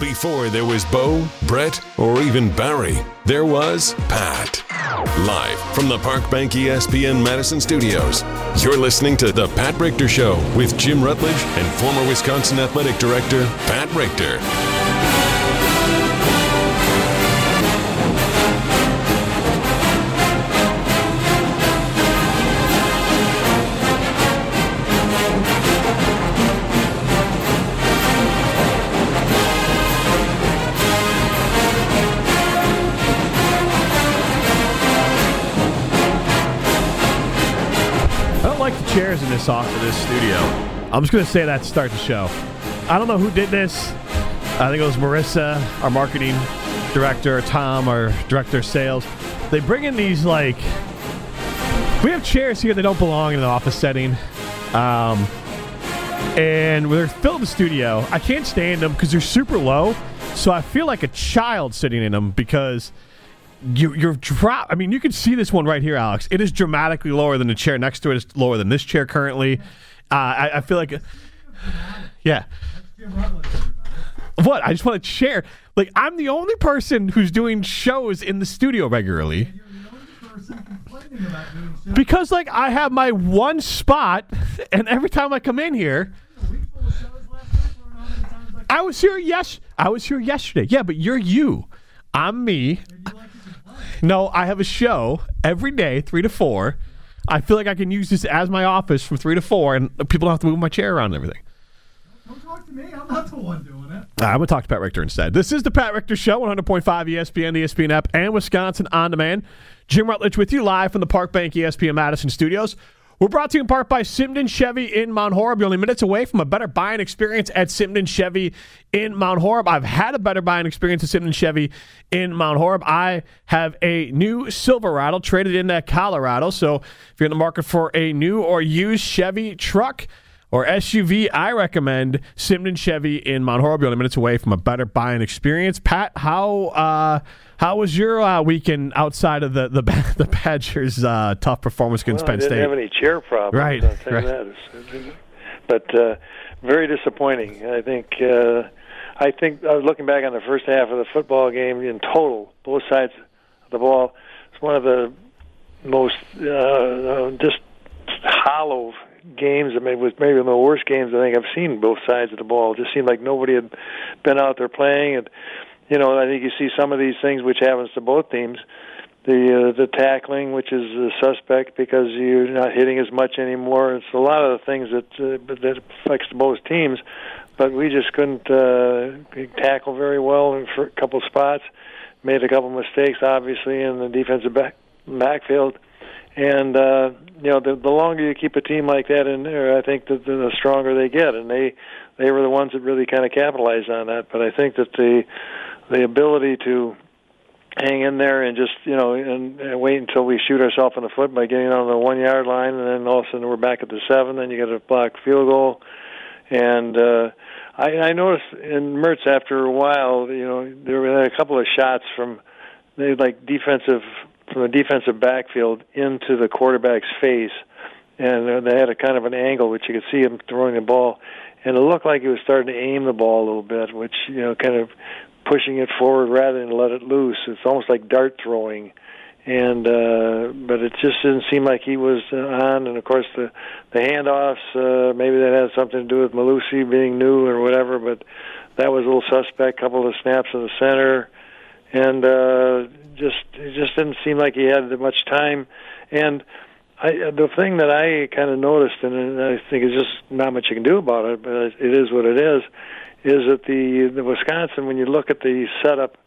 Before there was Bo, Brett, or even Barry, there was Pat. Live from the Park Bank ESPN Madison Studios, you're listening to The Pat Richter Show with Jim Rutledge and former Wisconsin Athletic Director Pat Richter. This off of this studio. I'm just going to say that to start the show. I don't know who did this. I think it was Marissa, our marketing director, or Tom, our director of sales. They bring in these like we have chairs here that don't belong in an office setting. Um, and they're filled the studio. I can't stand them because they're super low. So I feel like a child sitting in them because you, you're drop. I mean, you can see this one right here, Alex. It is dramatically lower than the chair next to it. It's lower than this chair currently. Uh, I, I feel like, yeah. What? I just want to share. Like I'm the only person who's doing shows in the studio regularly. Because like I have my one spot, and every time I come in here, I was here yes, I was here yesterday. Yeah, but you're you. I'm me. No, I have a show every day, three to four. I feel like I can use this as my office from three to four, and people don't have to move my chair around and everything. Don't talk to me. I'm not the one doing it. I'm going to talk to Pat Richter instead. This is the Pat Richter Show, 100.5 ESPN, the ESPN app, and Wisconsin On Demand. Jim Rutledge with you live from the Park Bank ESPN Madison studios. We're brought to you in part by Simden Chevy in Mount Horeb. You're only minutes away from a better buying experience at Simden Chevy in Mount Horeb. I've had a better buying experience at Simden Chevy in Mount Horeb. I have a new Silverado traded in at Colorado. So if you're in the market for a new or used Chevy truck, or SUV, I recommend Simden Chevy in Mount Horeb. You're only minutes away from a better buying experience. Pat, how uh, how was your uh, weekend outside of the the, the Badgers' uh, tough performance against Well, I Penn didn't State? have any chair problems. Right, I'll tell you right. that. But uh, very disappointing. I think. Uh, I think I was looking back on the first half of the football game in total, both sides of the ball. It's one of the most uh, uh, just hollow games. I mean, it was maybe one of the worst games I think I've seen both sides of the ball. It just seemed like nobody had been out there playing, and you know, I think you see some of these things which happens to both teams. The uh, the tackling, which is uh, suspect because you're not hitting as much anymore. It's a lot of the things that uh, that affects both teams, but we just couldn't uh, tackle very well in for a couple spots. Made a couple mistakes, obviously, in the defensive back backfield. And uh, you know, the, the longer you keep a team like that in there, I think that the, the stronger they get. And they they were the ones that really kind of capitalized on that. But I think that the the ability to hang in there and just you know and, and wait until we shoot ourselves in the foot by getting on the one yard line, and then all of a sudden we're back at the seven. Then you get a blocked field goal, and uh, I, I noticed in Mertz after a while, you know, there were a couple of shots from they like defensive from the defensive backfield into the quarterback's face, and they had a kind of an angle which you could see him throwing the ball, and it looked like he was starting to aim the ball a little bit, which you know kind of pushing it forward rather than let it loose. It's almost like dart throwing, and uh, but it just didn't seem like he was uh, on. And of course the the handoffs, uh, maybe that had something to do with Mellusi being new or whatever, but that was a little suspect. Couple of snaps in the center, and uh, just it just didn't seem like he had much time. And I, uh, the thing that I kind of noticed, and I think it's just not much you can do about it, but it is what it is, is that the the Wisconsin, when you look at the setup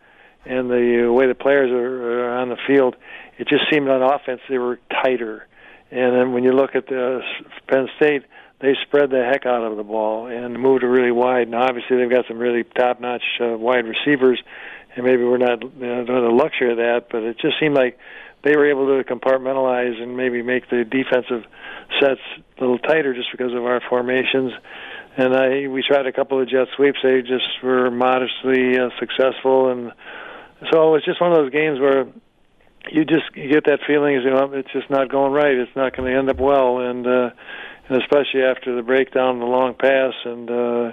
and the way the players are, are on the field, it just seemed on offense they were tighter. And then when you look at the uh, Penn State, they spread the heck out of the ball and moved it really wide. And obviously they've got some really top-notch uh, wide receivers, and maybe we're not uh, you know, the luxury of that. But it just seemed like they were able to compartmentalize and maybe make the defensive sets a little tighter just because of our formations. And I we tried a couple of jet sweeps. They just were modestly uh, successful, and so it was just one of those games where you just you get that feeling you know it's just not going right. It's not going to end up well, and uh, and especially after the breakdown, the long pass, and uh,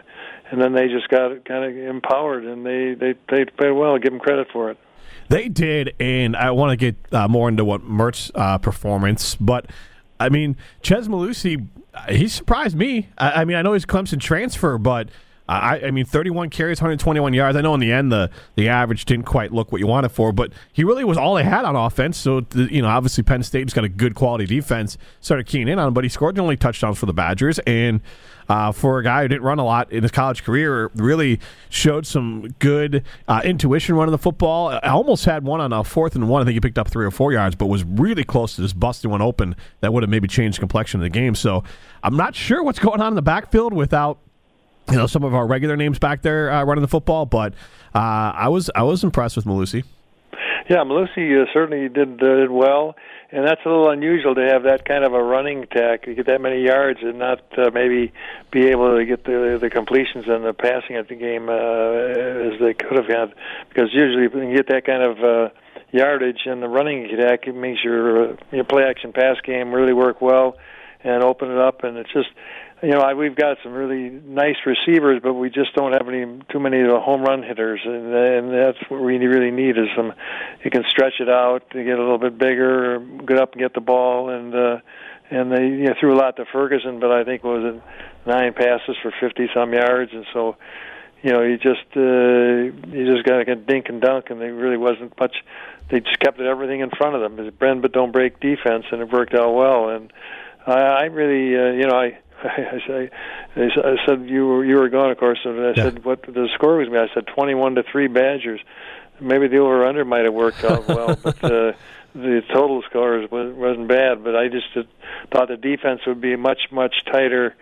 and then they just got kind of empowered, and they they they played well. Give them credit for it. They did, and I want to get uh, more into what Mertz uh, performance, but I mean, Chez Mellusi, he surprised me. I, I mean, I know he's Clemson transfer, but I, I mean, 31 carries, 121 yards. I know in the end the the average didn't quite look what you wanted for, but he really was all they had on offense. So you know, obviously Penn State's got a good quality defense. Started keying in on him, but he scored only touchdowns for the Badgers, and uh, for a guy who didn't run a lot in his college career, really showed some good uh, intuition running the football. I almost had one on a fourth and one. I think he picked up three or four yards, but was really close to just busting one open that would have maybe changed the complexion of the game. So I'm not sure what's going on in the backfield without you know some of our regular names back there uh, running the football, but uh, I was I was impressed with Mellusi. Yeah, Mellusi uh, certainly did uh, well, and that's a little unusual to have that kind of a running attack. You get that many yards and not uh, maybe be able to get the the completions and the passing at the game uh, as they could have had, because usually when you get that kind of uh, yardage and the running attack, it makes your uh, your play action pass game really work well and open it up, and it's just you know, I, we've got some really nice receivers, but we just don't have any too many of the home run hitters, and, and that's what we really need is some. You can stretch it out to get a little bit bigger, get up and get the ball, and uh, and they you know, threw a lot to Ferguson, but I think was nine passes for fifty some yards, and so you know you just uh, you just got to get dink and dunk, and there really wasn't much. They just kept everything in front of them. It's bend but don't break defense, and it worked out well. And I, I really, uh, you know, I I, say, I said you were you were gone, of course, and I yeah. said what the score was. Me, I said twenty-one to three Badgers. Maybe the over/under might have worked out well, but uh, the total score wasn't bad. But I just thought the defense would be much much tighter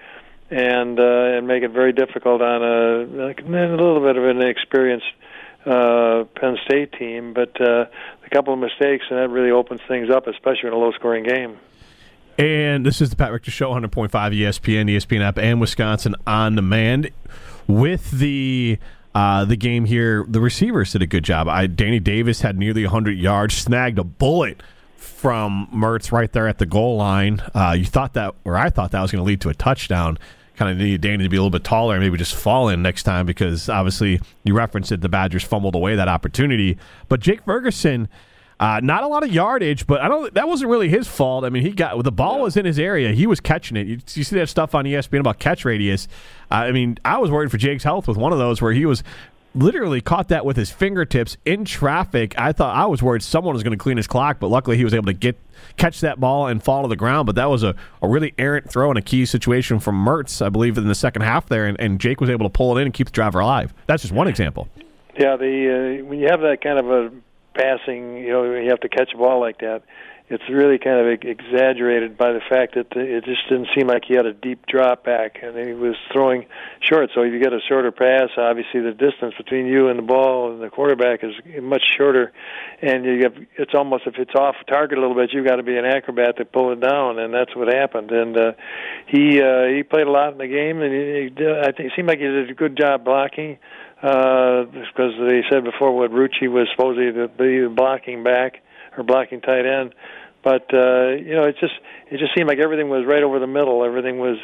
and uh, and make it very difficult on a, like, a little bit of an inexperienced uh, Penn State team. But uh, a couple of mistakes, and that really opens things up, especially in a low-scoring game. And this is the Pat Richter Show, 100.5 ESPN, ESPN app, and Wisconsin on demand. With the uh, the game here, the receivers did a good job. I, Danny Davis had nearly 100 yards, snagged a bullet from Mertz right there at the goal line. Uh, you thought that, or I thought that was going to lead to a touchdown. Kind of needed Danny to be a little bit taller and maybe just fall in next time because obviously you referenced it. The Badgers fumbled away that opportunity. But Jake Ferguson uh, not a lot of yardage, but I don't. That wasn't really his fault. I mean, he got the ball was in his area. He was catching it. You, you see that stuff on ESPN about catch radius. Uh, I mean, I was worried for Jake's health with one of those where he was literally caught that with his fingertips in traffic. I thought I was worried someone was going to clean his clock, but luckily he was able to get catch that ball and fall to the ground. But that was a, a really errant throw and a key situation from Mertz, I believe, in the second half there, and, and Jake was able to pull it in and keep the driver alive. That's just one example. Yeah, the uh, when you have that kind of a passing, you know, you have to catch a ball like that. It's really kind of exaggerated by the fact that it just didn't seem like he had a deep drop back, and he was throwing short. So if you get a shorter pass, obviously the distance between you and the ball and the quarterback is much shorter, and you have it's almost if it's off target a little bit, you've got to be an acrobat to pull it down, and that's what happened. And uh, he uh, he played a lot in the game, and he, he I think it seemed like he did a good job blocking uh, because they said before what Rucci was supposedly to be blocking back or blocking tight end. But uh, you know, it just it just seemed like everything was right over the middle. Everything was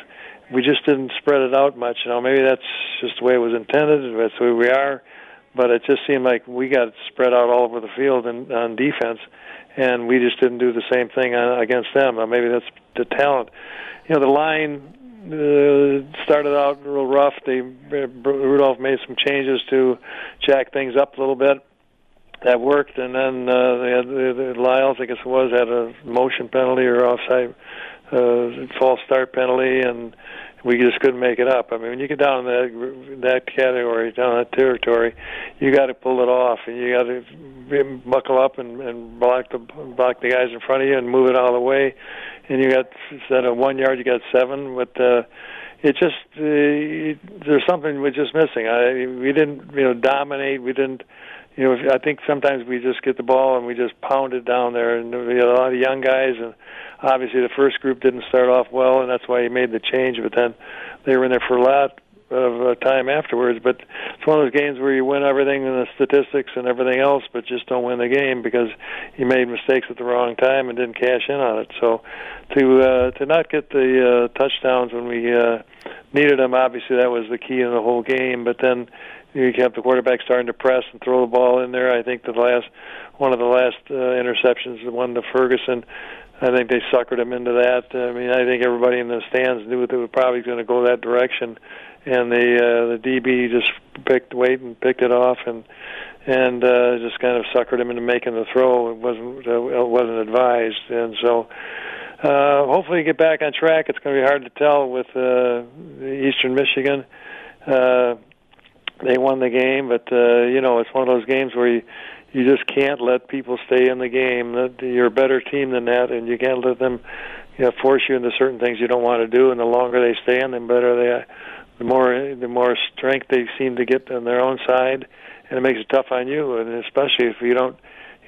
we just didn't spread it out much. You know, maybe that's just the way it was intended. That's the way we are. But it just seemed like we got spread out all over the field and on defense, and we just didn't do the same thing on, against them. Or maybe that's the talent. You know, the line uh, started out real rough. They Rudolph made some changes to jack things up a little bit. That worked, and then uh, they had the, the Lyles, I guess it was, had a motion penalty or offside uh, false start penalty, and we just couldn't make it up. I mean, when you get down in that that category, down that territory, you got to pull it off, and you got to buckle up and, and block the block the guys in front of you and move it out of the way. And you got instead of one yard, you got seven. But uh, it just uh, there's something we're just missing. I we didn't you know dominate. We didn't. You know, I think sometimes we just get the ball and we just pound it down there, and we had a lot of young guys, and obviously the first group didn't start off well, and that's why he made the change. But then they were in there for a lot, of uh, time afterwards. But it's one of those games where you win everything in the statistics and everything else, but just don't win the game because you made mistakes at the wrong time and didn't cash in on it. So to uh, to not get the uh, touchdowns when we uh, needed them, obviously that was the key in the whole game. But then you kept the quarterback starting to press and throw the ball in there. I think the last one of the last uh, interceptions, the one to Ferguson. I think they suckered him into that. I mean, I think everybody in the stands knew that they were probably going to go that direction, and the uh, the DB just picked weight and picked it off and and uh, just kind of suckered him into making the throw. It wasn't uh, it wasn't advised, and so uh, hopefully get back on track. It's going to be hard to tell with uh, Eastern Michigan. Uh, they won the game, but uh, you know it's one of those games where you you just can't let people stay in the game. You're a better team than that, and you can't let them you know, force you into certain things you don't want to do. And the longer they stay in, the better they, the more the more strength they seem to get on their own side, and it makes it tough on you. And especially if you don't,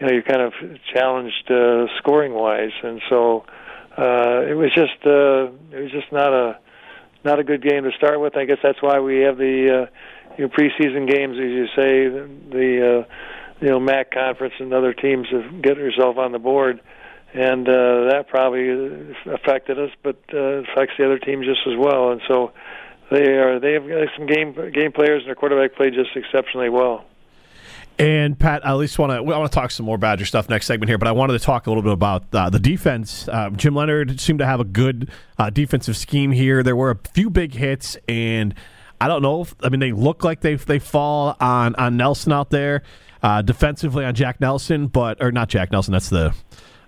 you know, you're kind of challenged uh, scoring wise. And so uh, it was just uh, it was just not a not a good game to start with. I guess that's why we have the uh, you know preseason games, as you say, the. Uh, you know MAC conference and other teams to get herself on the board, and uh, that probably affected us, but uh, affects the other teams just as well. And so they are they have some game game players, and their quarterback played just exceptionally well. And Pat, I at least want to I want to talk some more Badger stuff next segment here, but I wanted to talk a little bit about uh, the defense. Uh, Jim Leonhard seemed to have a good uh, defensive scheme here. There were a few big hits, and I don't know. If, I mean, they look like they they fall on on Nelson out there uh, defensively on Jack Nelson, but or not Jack Nelson. That's the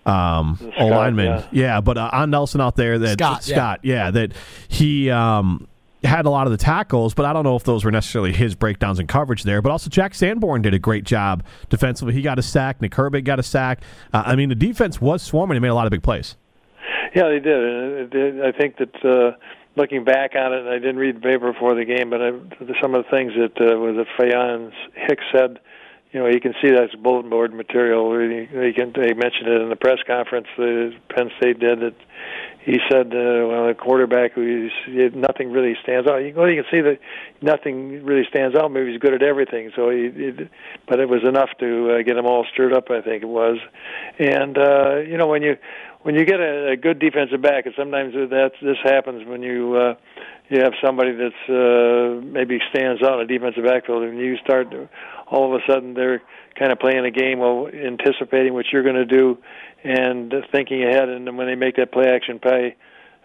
um, O lineman. Yeah. yeah. but uh, on Nelson out there that Scott, Scott, yeah, yeah that he. Um, had a lot of the tackles, but I don't know if those were necessarily his breakdowns and coverage there. But also, Jack Sanborn did a great job defensively. He got a sack. Nick Herbig got a sack. Uh, I mean, the defense was swarming. They made a lot of big plays. Yeah, they did. I think that uh, looking back on it, I didn't read the paper before the game, but I, some of the things that uh, that Hicks said you know, you can see that's bulletin board material. They, can, they mentioned it in the press conference that Penn State did that he said, uh, well, the quarterback, nothing really stands out. You, well, you can see that nothing really stands out. Maybe he's good at everything. So, he, he but it was enough to uh, get them all stirred up. I think it was, and uh, you know, when you when you get a, a good defensive back, and sometimes that this happens when you uh, you have somebody that's uh, maybe stands out a defensive backfield, and you start all of a sudden they're kind of playing a game while anticipating what you're going to do and thinking ahead. And then when they make that play action play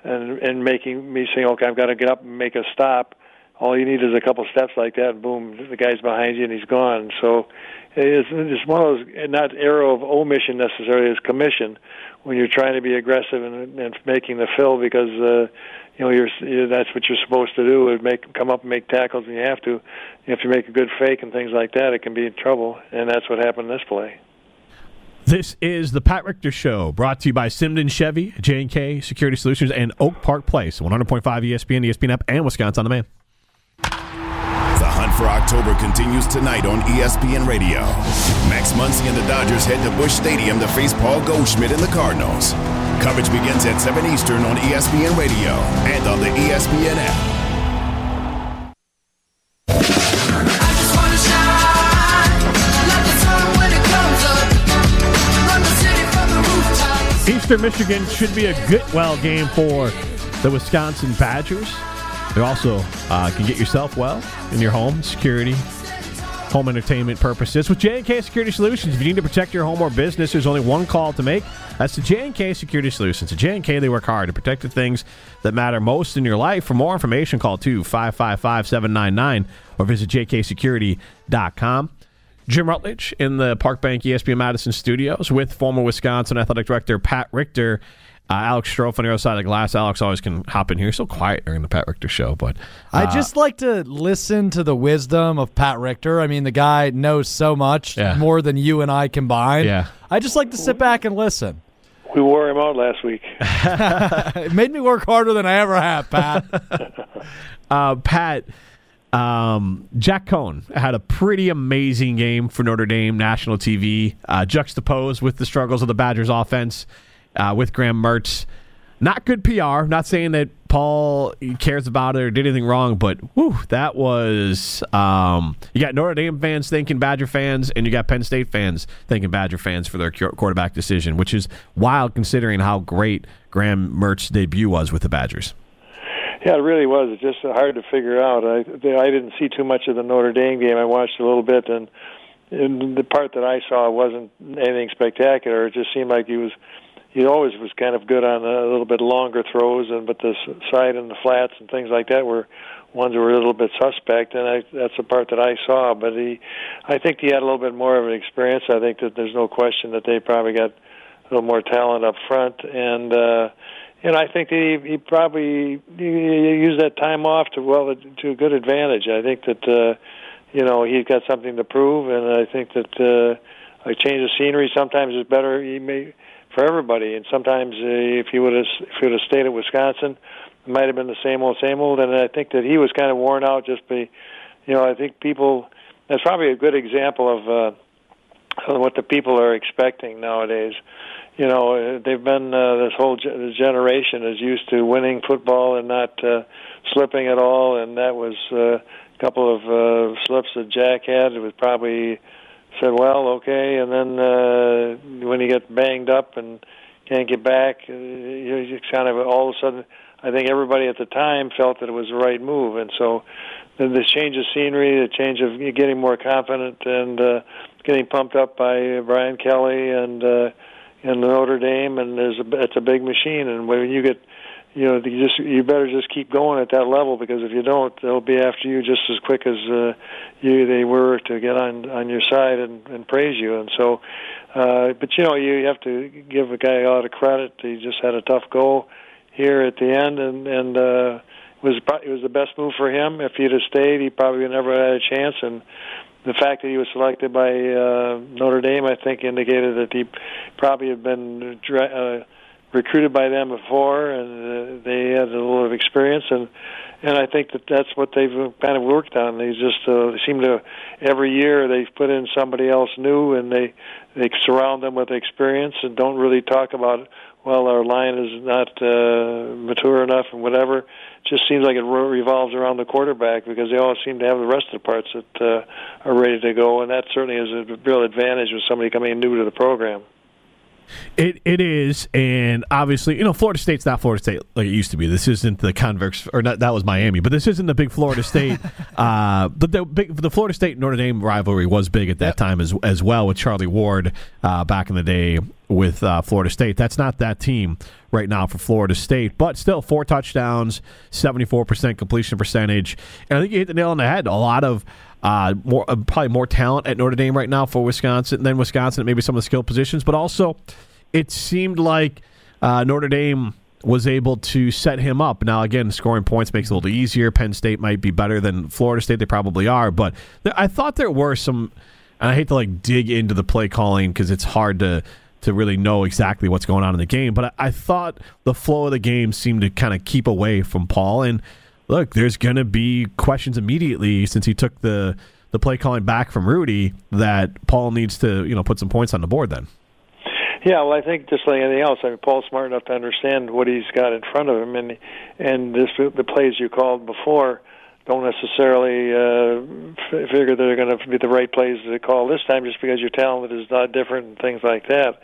and and making me saying, okay, I've got to get up and make a stop. All you need is a couple steps like that, and boom, the guy's behind you and he's gone. So it's, it's one of those not arrow of omission necessarily, it's commission when you're trying to be aggressive and, and making the fill because uh, you know you're, you're that's what you're supposed to do is make come up and make tackles and you have to if you make a good fake and things like that it can be in trouble and that's what happened in this play this is the Pat Richter Show, brought to you by Simmons Chevy, J&K Security Solutions, and Oak Park Place, 100.5 ESPN, ESPN app, and Wisconsin on Demand. For October continues tonight on ESPN Radio. Max Muncy and the Dodgers head to Busch Stadium to face Paul Goldschmidt and the Cardinals. Coverage begins at 7 Eastern on ESPN Radio and on the ESPN app. Eastern Michigan should be a good well game for the Wisconsin Badgers. They also uh, can get yourself well in your home, security, home entertainment purposes with J&K Security Solutions. If you need to protect your home or business, there's only one call to make. That's the J&K Security Solutions. At J&K, they work hard to protect the things that matter most in your life. For more information, call 2-555-799 or visit jksecurity.com. Jim Rutledge in the Park Bank ESPN Madison studios with former Wisconsin athletic director Pat Richter. Uh, Alex Strofe on the other side of the glass. Alex always can hop in here. He's so quiet during the Pat Richter show, but uh, I just like to listen to the wisdom of Pat Richter. I mean, the guy knows so much yeah. more than you and I combined. Yeah, I just like to sit back and listen. We wore him out last week. it made me work harder than I ever have, Pat. uh, Pat. Um, Jack Coan had a pretty amazing game for Notre Dame national TV, uh, juxtaposed with the struggles of the Badgers offense uh, with Graham Mertz. Not good PR. Not saying that Paul cares about it or did anything wrong, but whew, that was um, you got Notre Dame fans thinking Badger fans, and you got Penn State fans thinking Badger fans for their quarterback decision, which is wild considering how great Graham Mertz's debut was with the Badgers. Yeah, it really was. It's just hard to figure out. I I didn't see too much of the Notre Dame game. I watched a little bit, and, and the part that I saw wasn't anything spectacular. It just seemed like he was he always was kind of good on a little bit longer throws, and but the side and the flats and things like that were ones that were a little bit suspect, and I, that's the part that I saw. But he, I think he had a little bit more of an experience. I think that there's no question that they probably got a little more talent up front, and uh, and I think he he probably he used that time off to well to a good advantage. I think that uh, you know he's got something to prove, and I think that uh, a change of scenery sometimes is better. He may for everybody. And sometimes uh, if he would have if he would have stayed at Wisconsin, it might have been the same old same old. And I think that he was kind of worn out just by, you know, I think people. That's probably a good example of, uh, what the people are expecting nowadays. You know, uh, they've been uh, this whole ge- generation is used to winning football and not uh, slipping at all, and that was uh, a couple of uh, slips that Jack had. It was probably said, "Well, okay," and then uh, when he get banged up and can't get back, uh, you just kind of all of a sudden. I think everybody at the time felt that it was the right move, and so the change of scenery, the change of getting more confident and uh, getting pumped up by Brian Kelly and uh, and Notre Dame, and there's a, it's a big machine, and when you get you know, you just you better just keep going at that level because if you don't, they'll be after you just as quick as uh, you they were to get on on your side and, and praise you. And so, uh, but you know, you have to give a guy a lot of credit. He just had a tough go here at the end, and and uh, it was it was the best move for him. If he'd have stayed, he probably never had a chance. And the fact that he was selected by uh, Notre Dame, I think, indicated that he probably had been. Uh, recruited by them before, and uh, they had a little experience, and and I think that that's what they've kind of worked on. They just uh, seem to every year they've put in somebody else new, and they they surround them with experience and don't really talk about well our line is not uh, mature enough and whatever. It just seems like it revolves around the quarterback because they all seem to have the rest of the parts that uh, are ready to go, and that certainly is a real advantage with somebody coming new to the program. It it is, and obviously, you know, Florida State's not Florida State like it used to be. This isn't the Convex, or not, that was Miami, but this isn't the big Florida State. uh, but the big the Florida State Notre Dame rivalry was big at that yep. time as as well with Charlie Ward uh, back in the day with uh, Florida State. That's not that team right now for Florida State, but still four touchdowns, seventy four percent completion percentage, and I think you hit the nail on the head. A lot of uh, more uh, probably more talent at Notre Dame right now for Wisconsin than Wisconsin at maybe some of the skill positions, but also it seemed like uh, Notre Dame was able to set him up. Now, again, scoring points makes it a little easier. Penn State might be better than Florida State. They probably are, but I thought there were some. And I hate to like dig into the play calling because it's hard to to really know exactly what's going on in the game. But I, I thought the flow of the game seemed to kind of keep away from Paul and look, there's going to be questions immediately since he took the the play calling back from Rudy that Paul needs to you know put some points on the board then. Yeah, well, I think just like anything else, I mean, Paul's smart enough to understand what he's got in front of him, and and this the plays you called before don't necessarily uh, f- figure they're going to be the right plays to call this time, just because your talent is not different and things like that.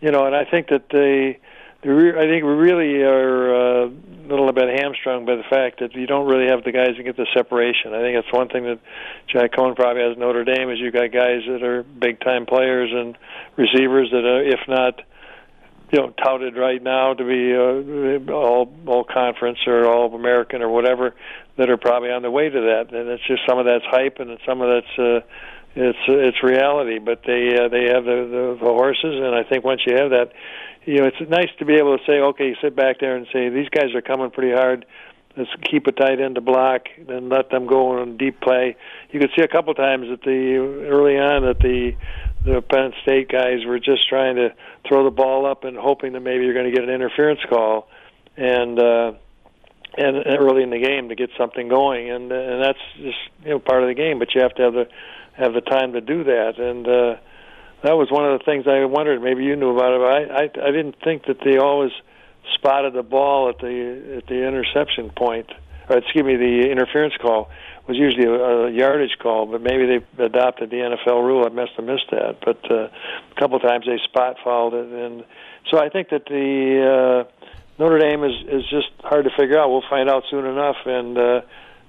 You know, and I think that they I think we really are uh, a little bit hamstrung by the fact that you don't really have the guys that get the separation. I think that's one thing that Jack Coan probably has Notre Dame is you got guys that are big time players and receivers that are, if not, you know, touted right now to be uh, all all conference or all American or whatever, that are probably on the way to that. And it's just some of that's hype and some of that's. Uh, it's it's reality, but they uh, they have the, the the horses, and I think once you have that, you know, it's nice to be able to say, okay, sit back there and say these guys are coming pretty hard. Let's keep a tight end to block, and let them go on deep play. You could see a couple times that the early on that the the Penn State guys were just trying to throw the ball up and hoping that maybe you're going to get an interference call, and uh, and early in the game to get something going, and and that's just you know part of the game. But you have to have the have the time to do that, and. uh that was one of the things I wondered. Maybe you knew about it. But I, I I didn't think that they always spotted the ball at the at the interception point, or excuse me, the interference call was usually a, a yardage call, but maybe they adopted the NFL rule. I must have missed that, but uh, a couple times they spot fouled it, and so I think that the uh, Notre Dame is is just hard to figure out. We'll find out soon enough, and uh,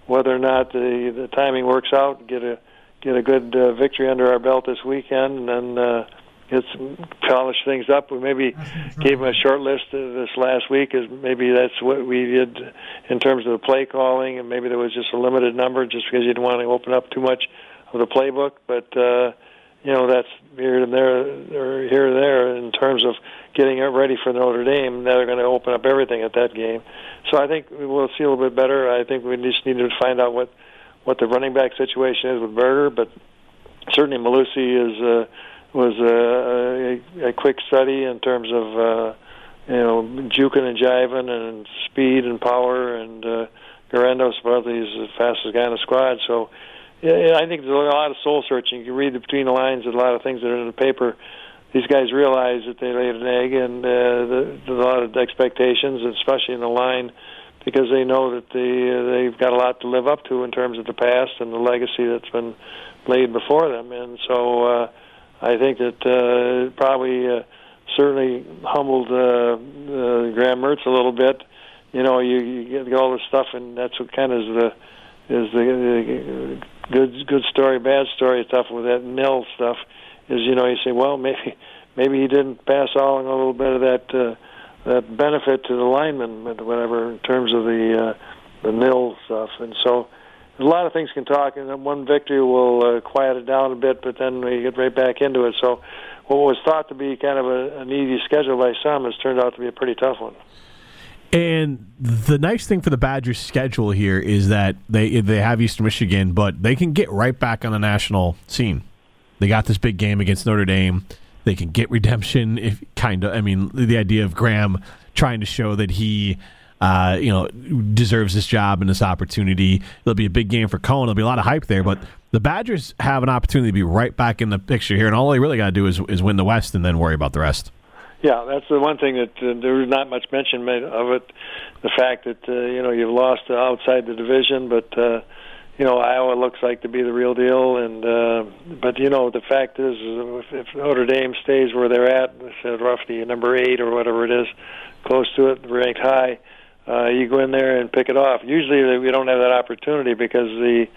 whether or not the the timing works out, get a get a good uh, victory under our belt this weekend, and then. Uh, get some polish things up. We maybe gave them a short list this last week, as maybe that's what we did in terms of the play calling, and maybe there was just a limited number, just because you didn't want to open up too much of the playbook. But uh, you know, that's here and there, or here and there in terms of getting ready for Notre Dame. Now they're going to open up everything at that game. So I think we'll see a little bit better. I think we just need to find out what what the running back situation is with Berger, but certainly Mellusi is. Uh, was a, a, a quick study in terms of uh, you know juking and jiving and speed and power and uh, Guerendo supposedly is the fastest guy in the squad. So yeah, I think there's a lot of soul searching. You can read between the lines a lot of things that are in the paper. These guys realize that they laid an egg, and uh, the, there's a lot of expectations, especially in the line, because they know that they uh, they've got a lot to live up to in terms of the past and the legacy that's been laid before them. And so uh, I think that uh, probably uh, certainly humbled uh, uh, Graham Mertz a little bit. You know, you, you get all this stuff, and that's what kind of is the is the, the good good story, bad story stuff with that nil stuff. Is you know you say, well, maybe maybe he didn't pass along a little bit of that uh, that benefit to the lineman, whatever, in terms of the uh, the nil stuff, and so a lot of things can talk, and then one victory will uh, quiet it down a bit, but then we get right back into it. So, what was thought to be kind of a, an easy schedule by some has turned out to be a pretty tough one. And the nice thing for the Badgers' schedule here is that they they have Eastern Michigan, but they can get right back on the national scene. They got this big game against Notre Dame. They can get redemption, if kind of. I mean, the idea of Graham trying to show that he uh, you know, deserves this job and this opportunity. it'll be a big game for Coan. There'll be a lot of hype there, but the Badgers have an opportunity to be right back in the picture here, and all they really got to do is, is win the West and then worry about the rest. Yeah, that's the one thing that uh, there's not much mention made of it. The fact that uh, you know you've lost outside the division, but uh, you know Iowa looks like to be the real deal. And uh, but you know the fact is, if, if Notre Dame stays where they're at, said roughly number eight or whatever it is, close to it, ranked high, uh, you go in there and pick it off. Usually we don't have that opportunity because the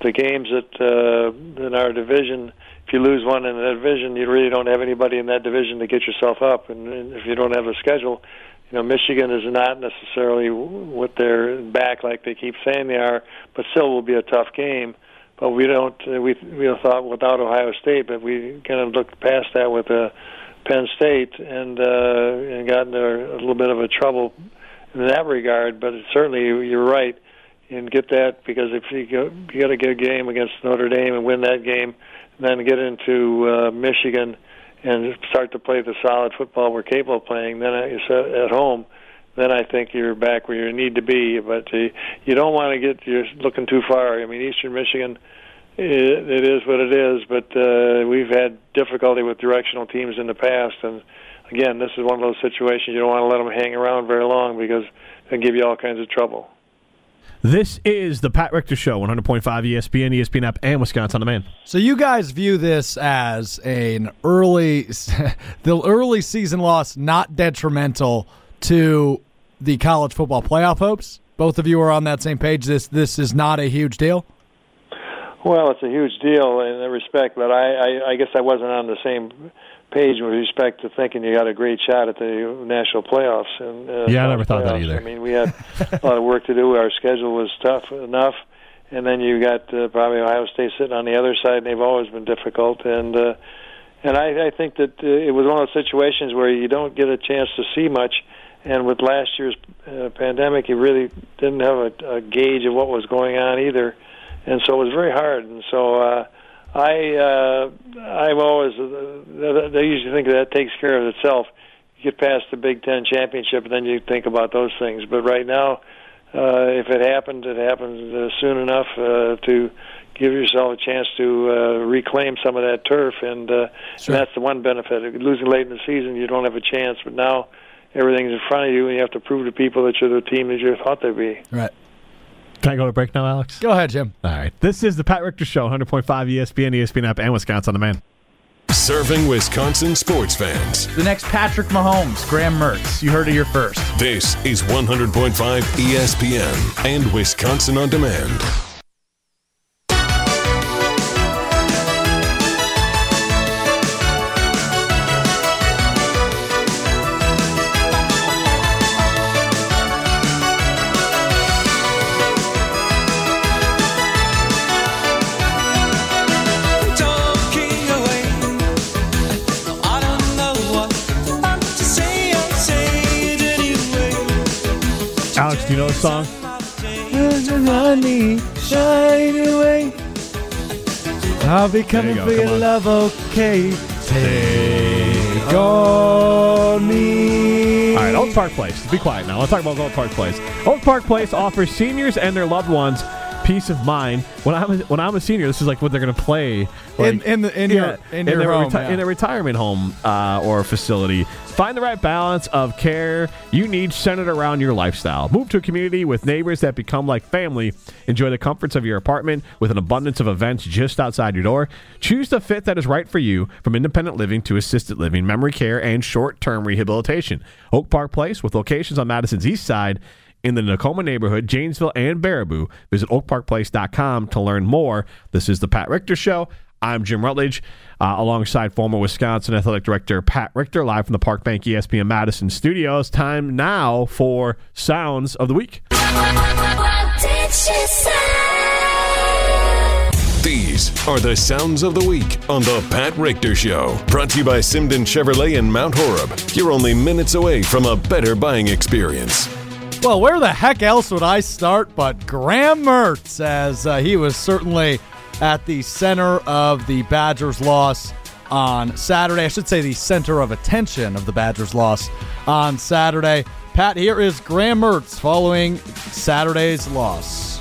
the games that uh, in our division, if you lose one in that division, you really don't have anybody in that division to get yourself up. And, and if you don't have a schedule, you know Michigan is not necessarily what they're back like they keep saying they are, but still will be a tough game. But we don't. Uh, we we thought without Ohio State, but we kind of looked past that with uh, Penn State and uh, and got into a little bit of a trouble in that regard. But certainly, you're right, and get that because if you go, you got a good game against Notre Dame and win that game, and then get into uh, Michigan and start to play the solid football we're capable of playing. Then at home, then I think you're back where you need to be. But uh, you don't want to get you're looking too far. I mean, Eastern Michigan. It, it is what it is, but uh, we've had difficulty with directional teams in the past, and again, this is one of those situations you don't want to let them hang around very long because they give you all kinds of trouble. This is the Pat Richter Show, 100.5 ESPN, ESPN app, and Wisconsin on Demand. So you guys view this as an early, the early season loss not detrimental to the college football playoff hopes. Both of you are on that same page. This this is not a huge deal. Well, it's a huge deal in that respect, but I, I, I guess I wasn't on the same page with respect to thinking you got a great shot at the national playoffs. And uh, yeah, I never thought playoffs. that either. I mean, we had a lot of work to do. Our schedule was tough enough, and then you got uh, probably Ohio State sitting on the other side, and they've always been difficult. And uh, and I, I think that uh, it was one of those situations where you don't get a chance to see much. And with last year's uh, pandemic, you really didn't have a, a gauge of what was going on either, and so it was very hard. And so. uh I uh, I've always uh, they usually think that takes care of itself. You get past the Big Ten championship, and then you think about those things. But right now, uh, if it happens, it happens uh, soon enough uh, to give yourself a chance to uh, reclaim some of that turf, and, uh, sure. and that's the one benefit. Losing late in the season, you don't have a chance. But now, everything's in front of you, and you have to prove to people that you're the team that you thought they'd be. Right. Can I go to break now, Alex? Go ahead, Jim. All right. This is the Pat Richter Show, 100.5 ESPN, ESPN app, and Wisconsin on Demand. Serving Wisconsin sports fans. The next Patrick Mahomes, Graham Mertz. You heard it here first. This is 100.5 ESPN and Wisconsin on Demand. Do you know the song? Honey, shine away. I'll be coming go, for come your on. love, okay? Take on me. All right, Oak Park Place. Be quiet now. Let's talk about Oak Park Place. Oak Park Place offers seniors and their loved ones peace of mind. When I'm a, when I'm a senior, this is like what they're going to play like, In- in the- in your- in your their home, yeah. in their retirement home uh, or facility. Find the right balance of care you need centered around your lifestyle. Move to a community with neighbors that become like family. Enjoy the comforts of your apartment with an abundance of events just outside your door. Choose the fit that is right for you from independent living to assisted living, memory care, and short term rehabilitation. Oak Park Place with locations on Madison's east side in the Nakoma neighborhood, Janesville, and Baraboo. Visit oakparkplace.com to learn more. This is the Pat Richter Show. I'm Jim Rutledge, uh, alongside former Wisconsin Athletic Director Pat Richter, live from the Park Bank ESPN Madison studios. Time now for Sounds of the Week. These are the sounds of the week on the Pat Richter Show. Brought to you by Simden Chevrolet in Mount Horeb. You're only minutes away from a better buying experience. Well, where the heck else would I start but Graham Mertz, as uh, he was certainly at the center of the Badgers' loss on Saturday. I should say the center of attention of the Badgers' loss on Saturday. Pat, here is Graham Mertz following Saturday's loss.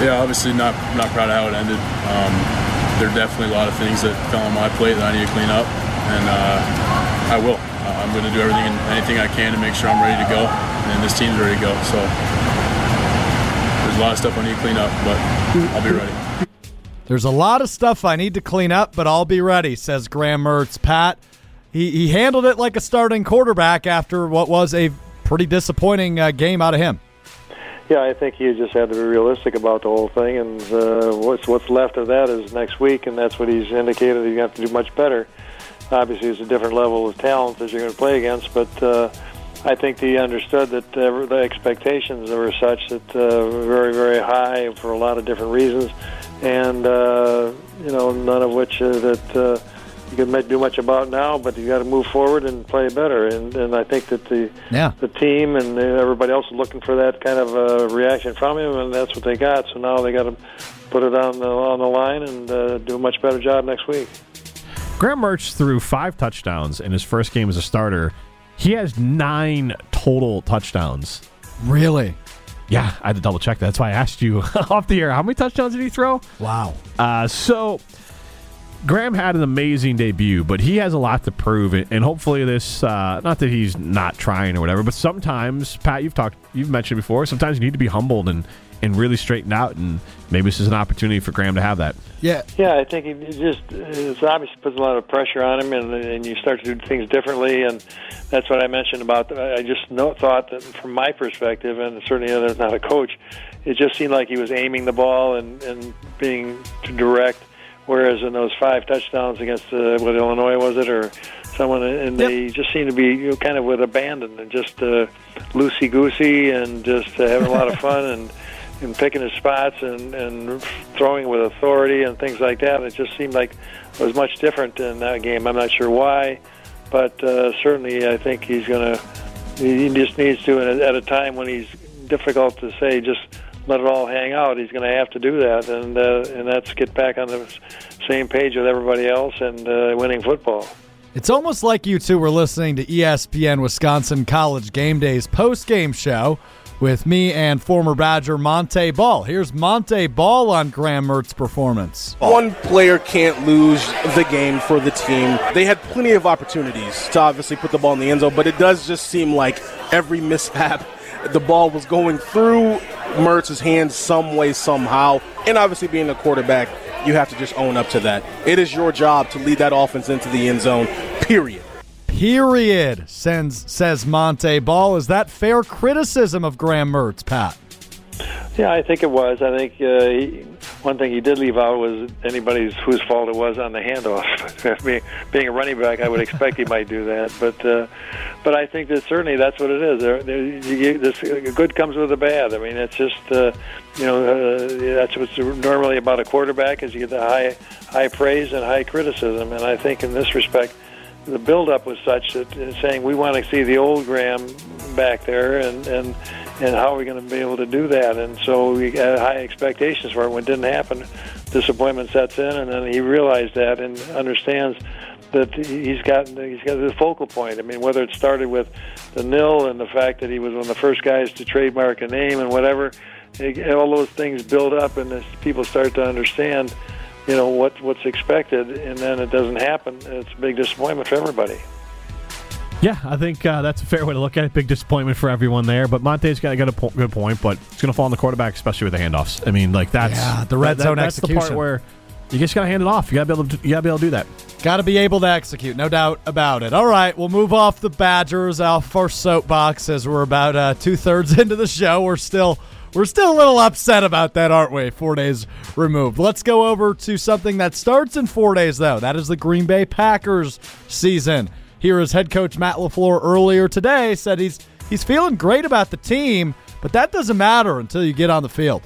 Yeah, obviously not not proud of how it ended. Um, there are definitely a lot of things that fell on my plate that I need to clean up, and uh, I will. Uh, I'm going to do everything and anything I can to make sure I'm ready to go, and this team's ready to go. So there's a lot of stuff I need to clean up, but I'll be ready. There's a lot of stuff I need to clean up, but I'll be ready, says Graham Mertz. Pat, he, he handled it like a starting quarterback after what was a pretty disappointing uh, game out of him. Yeah, I think you just have to be realistic about the whole thing, and uh, what's what's left of that is next week, and that's what he's indicated. You have to do much better. Obviously, it's a different level of talent that you're going to play against, but uh, I think he understood that uh, the expectations were such that uh, were very, very high for a lot of different reasons, and uh, you know, none of which uh, that. Uh, you can do much about now, but you got to move forward and play better. And and I think that the Yeah. the team and everybody else is looking for that kind of uh, reaction from him, and that's what they got. So now they got to put it on the on the line and uh, do a much better job next week. Graham Mertz threw five touchdowns in his first game as a starter. He has nine total touchdowns. Really? Yeah, I had to double check that. That's why I asked you off the air. How many touchdowns did he throw? Wow. Uh, so Graham had an amazing debut, but he has a lot to prove, and hopefully this. Uh, not that he's not trying or whatever, but sometimes Pat, you've talked, you've mentioned before. Sometimes you need to be humbled and and really straighten out, and maybe this is an opportunity for Graham to have that. Yeah. Yeah, I think it just it's obviously puts a lot of pressure on him, and and you start to do things differently, and that's what I mentioned about. I just know, thought that from my perspective, and certainly I'm not a coach, it just seemed like he was aiming the ball and and being too direct. Whereas in those five touchdowns against uh, what Illinois was it or someone, and they just seem to be you know, kind of with abandon and just uh, loosey goosey and just uh, having a lot of fun and and picking his spots and and throwing with authority and things like that. It just seemed like it was much different in that game. I'm not sure why, but uh, certainly I think he's going to. He just needs to, at a time when he's difficult to say, just let it all hang out. He's going to have to do that, and uh, and that's get back on the same page with everybody else and uh, winning football. It's almost like you two were listening to ESPN Wisconsin College Game Day's post game show with me and former Badger Monte Ball. Here's Monte Ball on Graham Mertz's performance. One player can't lose the game for the team. They had plenty of opportunities to obviously put the ball in the end zone, but it does just seem like every mishap, the ball was going through Mertz's hands some way, somehow. And obviously, being a quarterback, you have to just own up to that. It is your job to lead that offense into the end zone, period. Period, sends, says Monte Ball. Is that fair criticism of Graham Mertz, Pat? Yeah, I think it was. I think uh, he, one thing he did leave out was anybody's whose fault it was on the handoff. being, being a running back, I would expect he might do that, but uh, but I think that certainly that's what it is. There, there, you, this good comes with the bad. I mean, it's just uh, you know uh, that's what's normally about a quarterback is you get the high high praise and high criticism, and I think in this respect the buildup was such that uh, saying we want to see the old Graham back there, and and and how are we going to be able to do that? And so we had high expectations for it. When it didn't happen, disappointment sets in, and then he realized that and understands that he's got he's got the focal point. I mean, whether it started with the nil and the fact that he was one of the first guys to trademark a name and whatever, all those things build up, and as people start to understand you know what what's expected, and then it doesn't happen. It's a big disappointment for everybody. Yeah, I think uh, that's a fair way to look at it. Big disappointment for everyone there, but Monte's got, got a po- good point. But it's going to fall on the quarterback, especially with the handoffs. I mean, like that's Yeah, the red that- zone That's the part where you just got to hand it off. You got to be able to. You got to be able to do that. Got to be able to execute, no doubt about it. All right, we'll move off the Badgers, off our soapbox, as we're about uh, two thirds into the show. We're still we're still a little upset about that, aren't we? Four days removed. Let's go over to something that starts in four days, though. That is the Green Bay Packers season. Here is head coach Matt LaFleur earlier today said he's he's feeling great about the team, but that doesn't matter until you get on the field.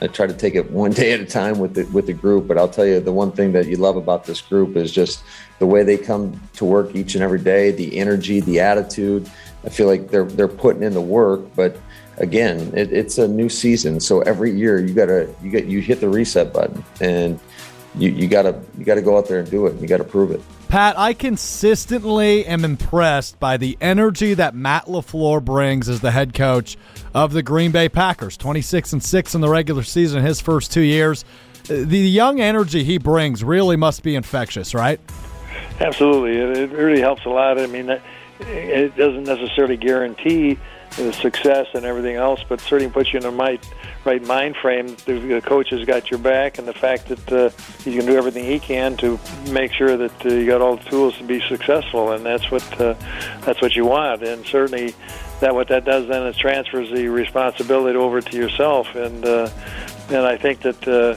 I try to take it one day at a time with the with the group. But I'll tell you, the one thing that you love about this group is just the way they come to work each and every day, the energy, the attitude. I feel like they're they're putting in the work, but again, it, it's a new season, so every year you gotta you get you hit the reset button and you, you gotta you gotta go out there and do it. You gotta prove it. Pat, I consistently am impressed by the energy that Matt LaFleur brings as the head coach of the Green Bay Packers. 26 and 6 in the regular season his first 2 years. The young energy he brings really must be infectious, right? Absolutely, it, it really helps a lot. I mean, it- it doesn't necessarily guarantee the success and everything else, but certainly puts you in the right, right mind frame. The, coach has got your back, and the fact that uh, he's going to do everything he can to make sure that uh, you got all the tools to be successful, and that's what uh, that's what you want. And certainly, that what that does then is transfers the responsibility over to yourself, and uh, and I think that. Uh,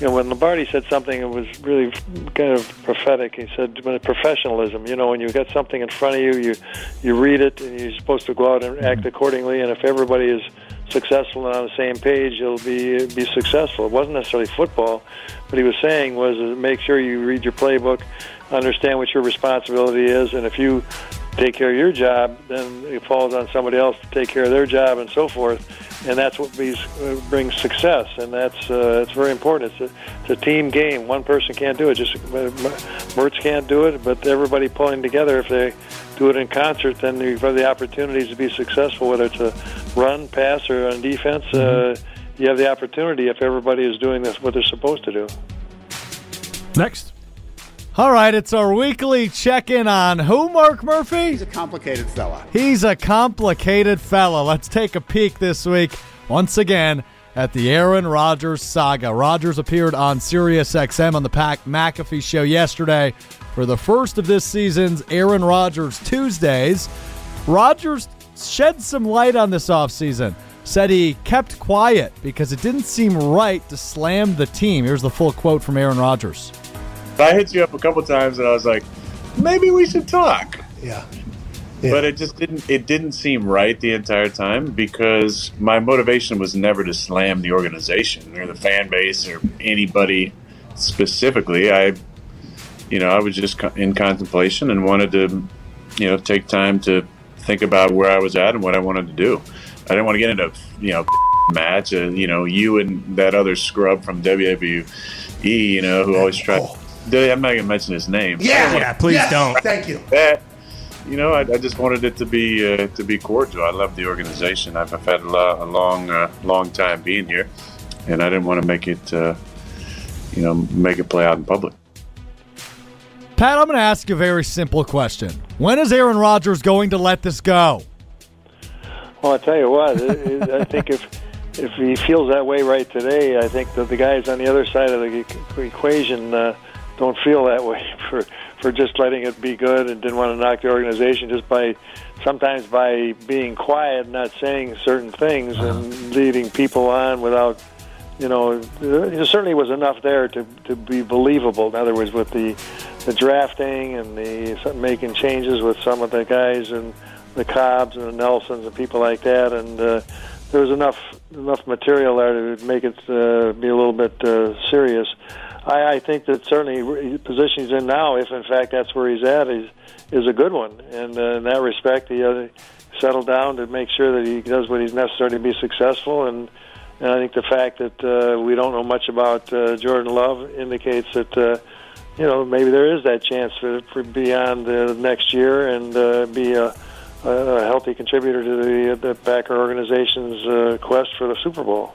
you know, when Lombardi said something, it was really kind of prophetic. He said, "When professionalism, you know, when you've got something in front of you, you you read it, and you're supposed to go out and act accordingly. And if everybody is successful and on the same page, it'll be be successful." It wasn't necessarily football. What he was saying was, uh, make sure you read your playbook, understand what your responsibility is, and if you take care of your job, then it falls on somebody else to take care of their job, and so forth. And that's what brings, uh, brings success, and that's uh, it's very important. It's a, it's a team game. One person can't do it. Just uh, Mertz can't do it, but everybody pulling together. If they do it in concert, then you've got the opportunities to be successful. Whether it's a run, pass, or on defense, uh, you have the opportunity if everybody is doing this what they're supposed to do. Next. All right, it's our weekly check in on who, Mark Murphy? He's a complicated fella. He's a complicated fella. Let's take a peek this week, once again, at the Aaron Rodgers saga. Rodgers appeared on SiriusXM on the Pat McAfee show yesterday for the first of this season's Aaron Rodgers Tuesdays. Rodgers shed some light on this offseason. Said he kept quiet because it didn't seem right to slam the team. Here's the full quote from Aaron Rodgers. I hit you up a couple times and I was like, maybe we should talk. Yeah. But it just didn't it didn't seem right the entire time because my motivation was never to slam the organization or the fan base or anybody specifically. I you know, I was just in contemplation and wanted to you know, take time to think about where I was at and what I wanted to do. I didn't want to get into, you know, match, uh, you know, you and that other scrub from WWE, you know, who always tried. I'm not gonna mention his name. Yeah. I Yeah, please Yes. don't. Thank you. That, you know, I, I just wanted it to be uh, to be cordial. I love the organization. I've, I've had a, lo- a long, uh, long time being here, and I didn't want to make it, uh, you know, make it play out in public. Pat, I'm going to ask you a very simple question. When is Aaron Rodgers going to let this go? Well, I tell you what, it, it, I think if if he feels that way right today, I think that the guys on the other side of the equation uh, don't feel that way for for just letting it be good and didn't want to knock the organization just by sometimes by being quiet, and not saying certain things, and leading people on without. You know, there certainly was enough there to, to be believable. In other words, with the the drafting and the making changes with some of the guys and the Cobbs and the Nelsons and people like that, and uh, there was enough enough material there to make it uh, be a little bit uh, serious. I, I think that certainly the position he's in now, if in fact that's where he's at, is is a good one, and uh, in that respect, he uh, settled down to make sure that he does what he's necessary to be successful and. And I think the fact that uh, we don't know much about uh, Jordan Love indicates that uh, you know maybe there is that chance for, for beyond uh, next year and uh, be a, a healthy contributor to the, the Packer organization's uh, quest for the Super Bowl.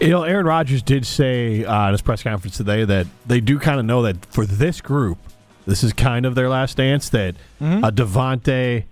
You know, Aaron Rodgers did say uh, at his press conference today that they do kind of know that for this group, this is kind of their last dance. That Mm-hmm. uh, Davante,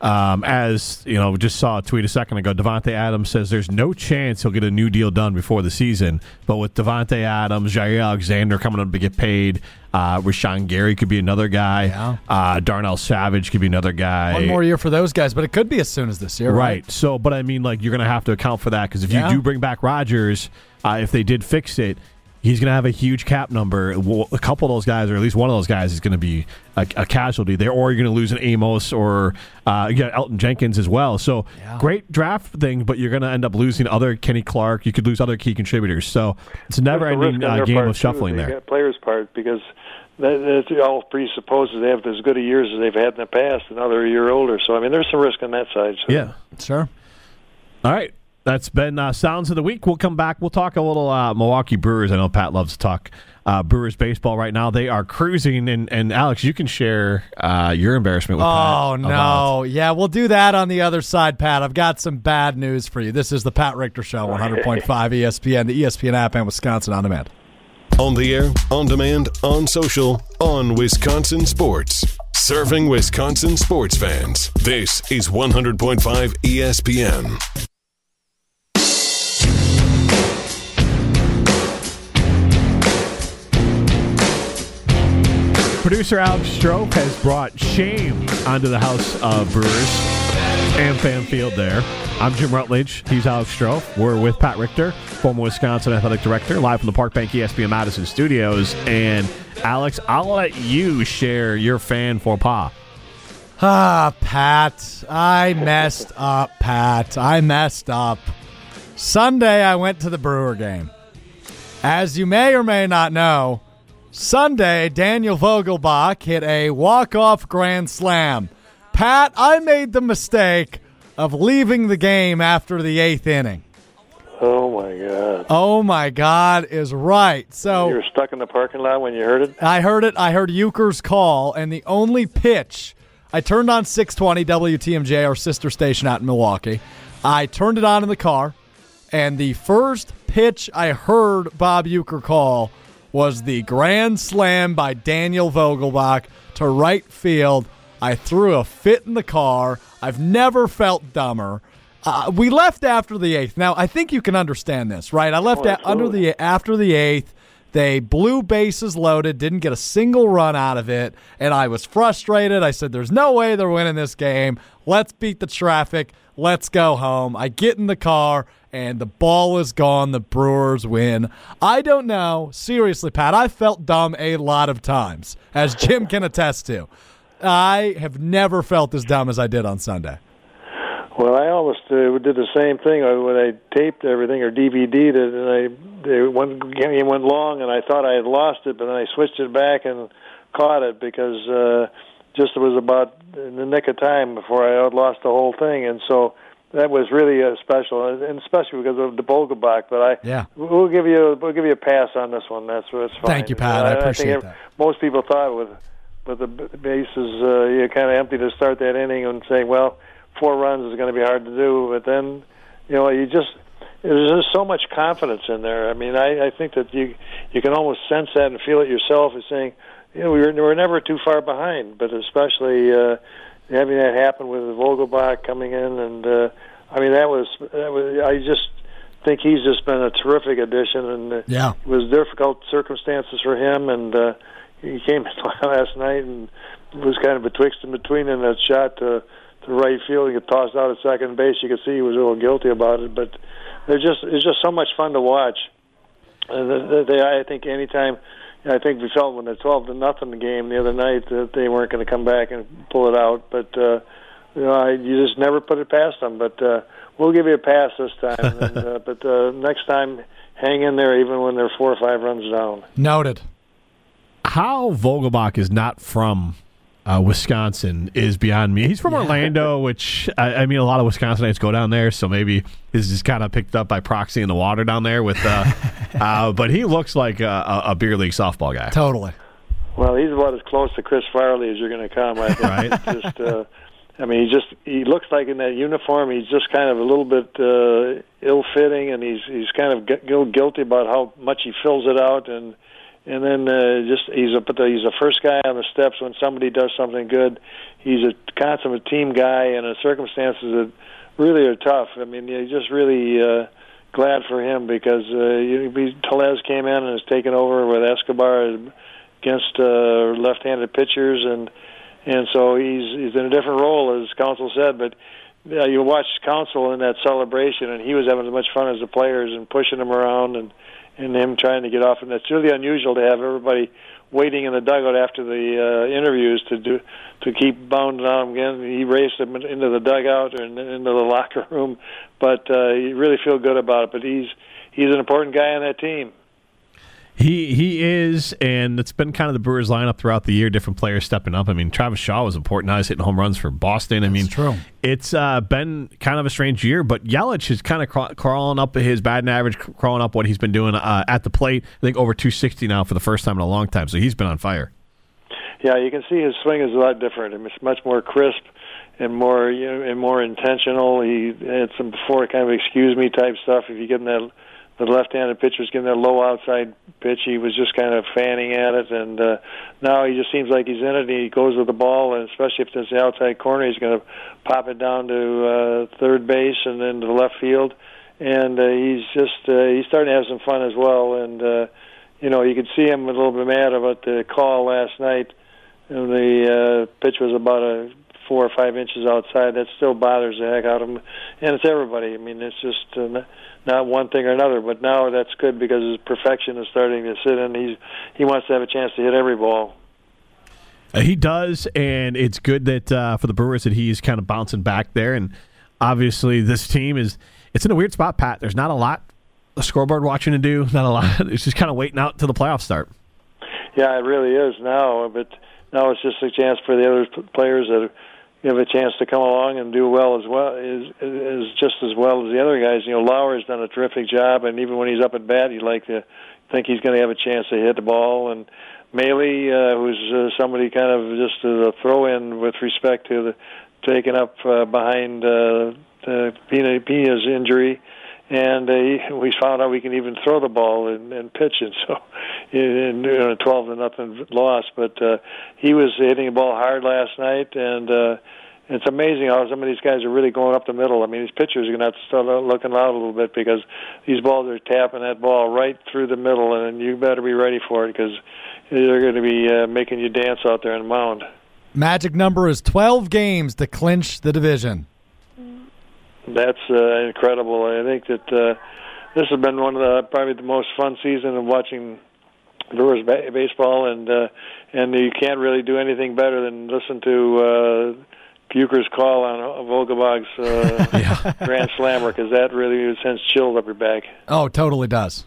um, as you know, just saw a tweet a second ago. Davante Adams says there's no chance he'll get a new deal done before the season. But with Davante Adams, Jaire Alexander coming up to get paid, uh, Rashan Gary could be another guy. Uh, Darnell Savage could be another guy. One more year for those guys, but it could be as soon as this year, right? Right. So, but I mean, like, you're going to have to account for that because if Yeah. you do bring back Rodgers, uh, if they did fix it, he's going to have a huge cap number. A couple of those guys, or at least one of those guys, is going to be a, a casualty there, or you're going to lose an Amos or uh, you got Elgton Jenkins as well. So, great draft thing, but you're going to end up losing other Kenny Clark. You could lose other key contributors. So, it's a never-ending uh, game of shuffling the there. Players' part because that, that all presupposes they have as good a years as they've had in the past, and now they're a year older. So I mean, there's some risk on that side. So. Yeah. Sure. All right. That's been uh, Sounds of the Week. We'll come back. We'll talk a little uh, Milwaukee Brewers. I know Pat loves to talk uh, Brewers baseball right now. They are cruising. And, and Alex, you can share uh, your embarrassment with Pat. Oh no! Yeah, we'll do that on the other side, Pat. I've got some bad news for you. This is the Pat Richter Show, 100.5 ESPN, the ESPN app, and Wisconsin on demand. On the air, on demand, on social, on Wisconsin Sports. Serving Wisconsin sports fans. This is 100.5 ESPN. Producer Alex Strope has brought shame onto the House of Brewers and Fan Field there. I'm Jim Rutledge. He's Alex Strope. We're with Pat Richter, former Wisconsin Athletic Director, live from the Park Bank ESPN Madison studios. And Alex, I'll let you share your fan for Pa. Ah, Pat. I messed up, Pat. I messed up. Sunday, I went to the Brewer game. As you may or may not know, Sunday, Daniel Vogelbach hit a walk-off grand slam. Pat, I made the mistake of leaving the game after the eighth inning. Oh my God! Oh my God is right. So You were stuck in the parking lot when you heard it. I heard it. I heard Uecker's call, and the only pitch I turned on 620 WTMJ, our sister station out in Milwaukee. I turned it on in the car, and the first pitch I heard Bob Uecker call was the grand slam by Daniel Vogelbach to right field. I threw a fit in the car. I've never felt dumber. Uh, we left after the eighth. Now I think you can understand this, right? I left Oh, a- under the after the eighth. They blew bases loaded, didn't get a single run out of it, and I was frustrated. I said, There's no way they're winning this game. Let's beat the traffic. Let's go home. I get in the car, and the ball is gone. The Brewers win. I don't know. Seriously, Pat, I felt dumb a lot of times, as Jim can attest to. I have never felt as dumb as I did on Sunday. Well, I almost uh, did the same thing uh, when I taped everything or DVD'd it, and I one game went long, and I thought I had lost it, but then I switched it back and caught it because uh, just it was about in the nick of time before I lost the whole thing, and so that was really uh, special, and especially because of the Vogelbach. But I Yeah. we'll give you we'll give you a pass on this one. That's that's fine. Thank you, Pat. I think appreciate ev- that. Most people thought with with the bases uh, you kind of empty to start that inning and saying, well, four runs is going to be hard to do. But then, you know, you just there's just so much confidence in there. I mean, I, I think that you you can almost sense that and feel it yourself as saying, you know, we were, we were never too far behind, but especially uh, having that happen with Vogelbach coming in, and uh, I mean that was that was I just think he's just been a terrific addition, and uh, Yeah. it was difficult circumstances for him, and uh, he came in last night and was kind of betwixt and between in that shot to, to right field. He got tossed out at second base. You could see he was a little guilty about it, but they're just it's just so much fun to watch. And they, they, I think anytime. I think we felt when the twelve to nothing game the other night that they weren't going to come back and pull it out, but uh, you know I, you just never put it past them. But uh, we'll give you a pass this time. and, uh, but uh, next time, hang in there even when they're four or five runs down. Noted. How Vogelbach is not from uh, Wisconsin is beyond me. He's from Orlando, which I, I mean, a lot of Wisconsinites go down there, so maybe this is kind of picked up by proxy in the water down there. With, uh, uh, but he looks like a, a, a beer league softball guy. Totally. Well, he's about as close to Chris Farley as you're going to come. I think. Right. just, uh, I mean, he just he looks like in that uniform. He's just kind of a little bit uh, ill-fitting, and he's he's kind of gu- gu- guilty about how much he fills it out, and and then uh, just he's a but he's the first guy on the steps when somebody does something good. He's a consummate team guy, and in circumstances that really are tough. I mean, you're just really. Uh, Glad for him because uh, Tellez came in and has taken over with Escobar against uh, left-handed pitchers, and and so he's he's in a different role as Counsell said. But uh, you watch Counsell in that celebration, and he was having as much fun as the players and pushing them around, and and him trying to get off. And it's really unusual to have everybody waiting in the dugout after the uh, interviews to do to keep bounding on him again. He raced them into the dugout and into the locker room, but uh, you really feel good about it. But he's he's an important guy on that team. He he is, and it's been kind of the Brewers lineup throughout the year. Different players stepping up. I mean, Travis Shaw was important. Now he's hitting home runs for Boston. I mean, true. It's uh, been kind of a strange year, but Yelich is kind of craw- crawling up his batting average, crawling up what he's been doing uh, at the plate. I think over 260 now for the first time in a long time. So he's been on fire. Yeah, you can see his swing is a lot different. I mean, it's much more crisp and more you know, and more intentional. He had some before kind of excuse me type stuff. If you give him that the left-handed pitcher's giving that low outside pitch, he was just kind of fanning at it, and uh, now he just seems like he's in it. And he goes with the ball, and especially if it's the outside corner, he's going to pop it down to uh, third base and then to the left field. And uh, he's just uh, he's starting to have some fun as well. And uh, you know, you could see him a little bit mad about the call last night. And the uh, pitch was about a four or five inches outside. That still bothers the heck out of him, and it's everybody. I mean, it's just uh, not one thing or another. But now that's good because his perfection is starting to sit in. He's he wants to have a chance to hit every ball. Uh, he does, and it's good that uh, for the Brewers that he's kind of bouncing back there. And obviously, this team is it's in a weird spot, Pat. There's not a lot the scoreboard watching to do. Not a lot. It's just kind of waiting out till the playoffs start. Yeah, it really is now. But now it's just a chance for the other players that have a chance to come along and do well as well is is just as well as the other guys. You know, Lauer's done a terrific job, and even when he's up at bat, you like to think he's going to have a chance to hit the ball. And Maile, uh, who's uh, somebody kind of just a throw in with respect to the taking up uh, behind uh, the Pina, Pina's injury and uh, we found out we can even throw the ball and, and pitch it. So, in, in a twelve to nothing loss, but uh, he was hitting the ball hard last night, and uh, it's amazing how some of these guys are really going up the middle. I mean, these pitchers are going to have to start looking out a little bit because these balls are tapping that ball right through the middle, and you better be ready for it because they're going to be uh, making you dance out there on the mound. Magic number is 12 games to clinch the division. That's uh, incredible. I think that uh, this has been one of the probably the most fun season of watching Brewers ba- baseball, and uh, and you can't really do anything better than listen to uh, Uecker's call on Vogelbach's uh, grand slammer because that really sends chills up your back. Oh, totally does.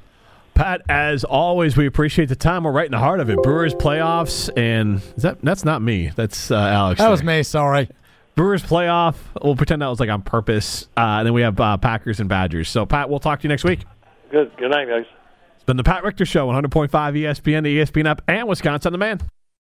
Pat, as always, we appreciate the time. We're right in the heart of it. Brewers playoffs, and is that that's not me. That's uh, Alex. That was me, sorry. Brewers playoff. We'll pretend that was like on purpose. Uh, and then we have uh, Packers and Badgers. So, Pat, we'll talk to you next week. Good. Good night, guys. It's been the Pat Richter Show, 100.5 ESPN, the ESPN app, and Wisconsin on the Man.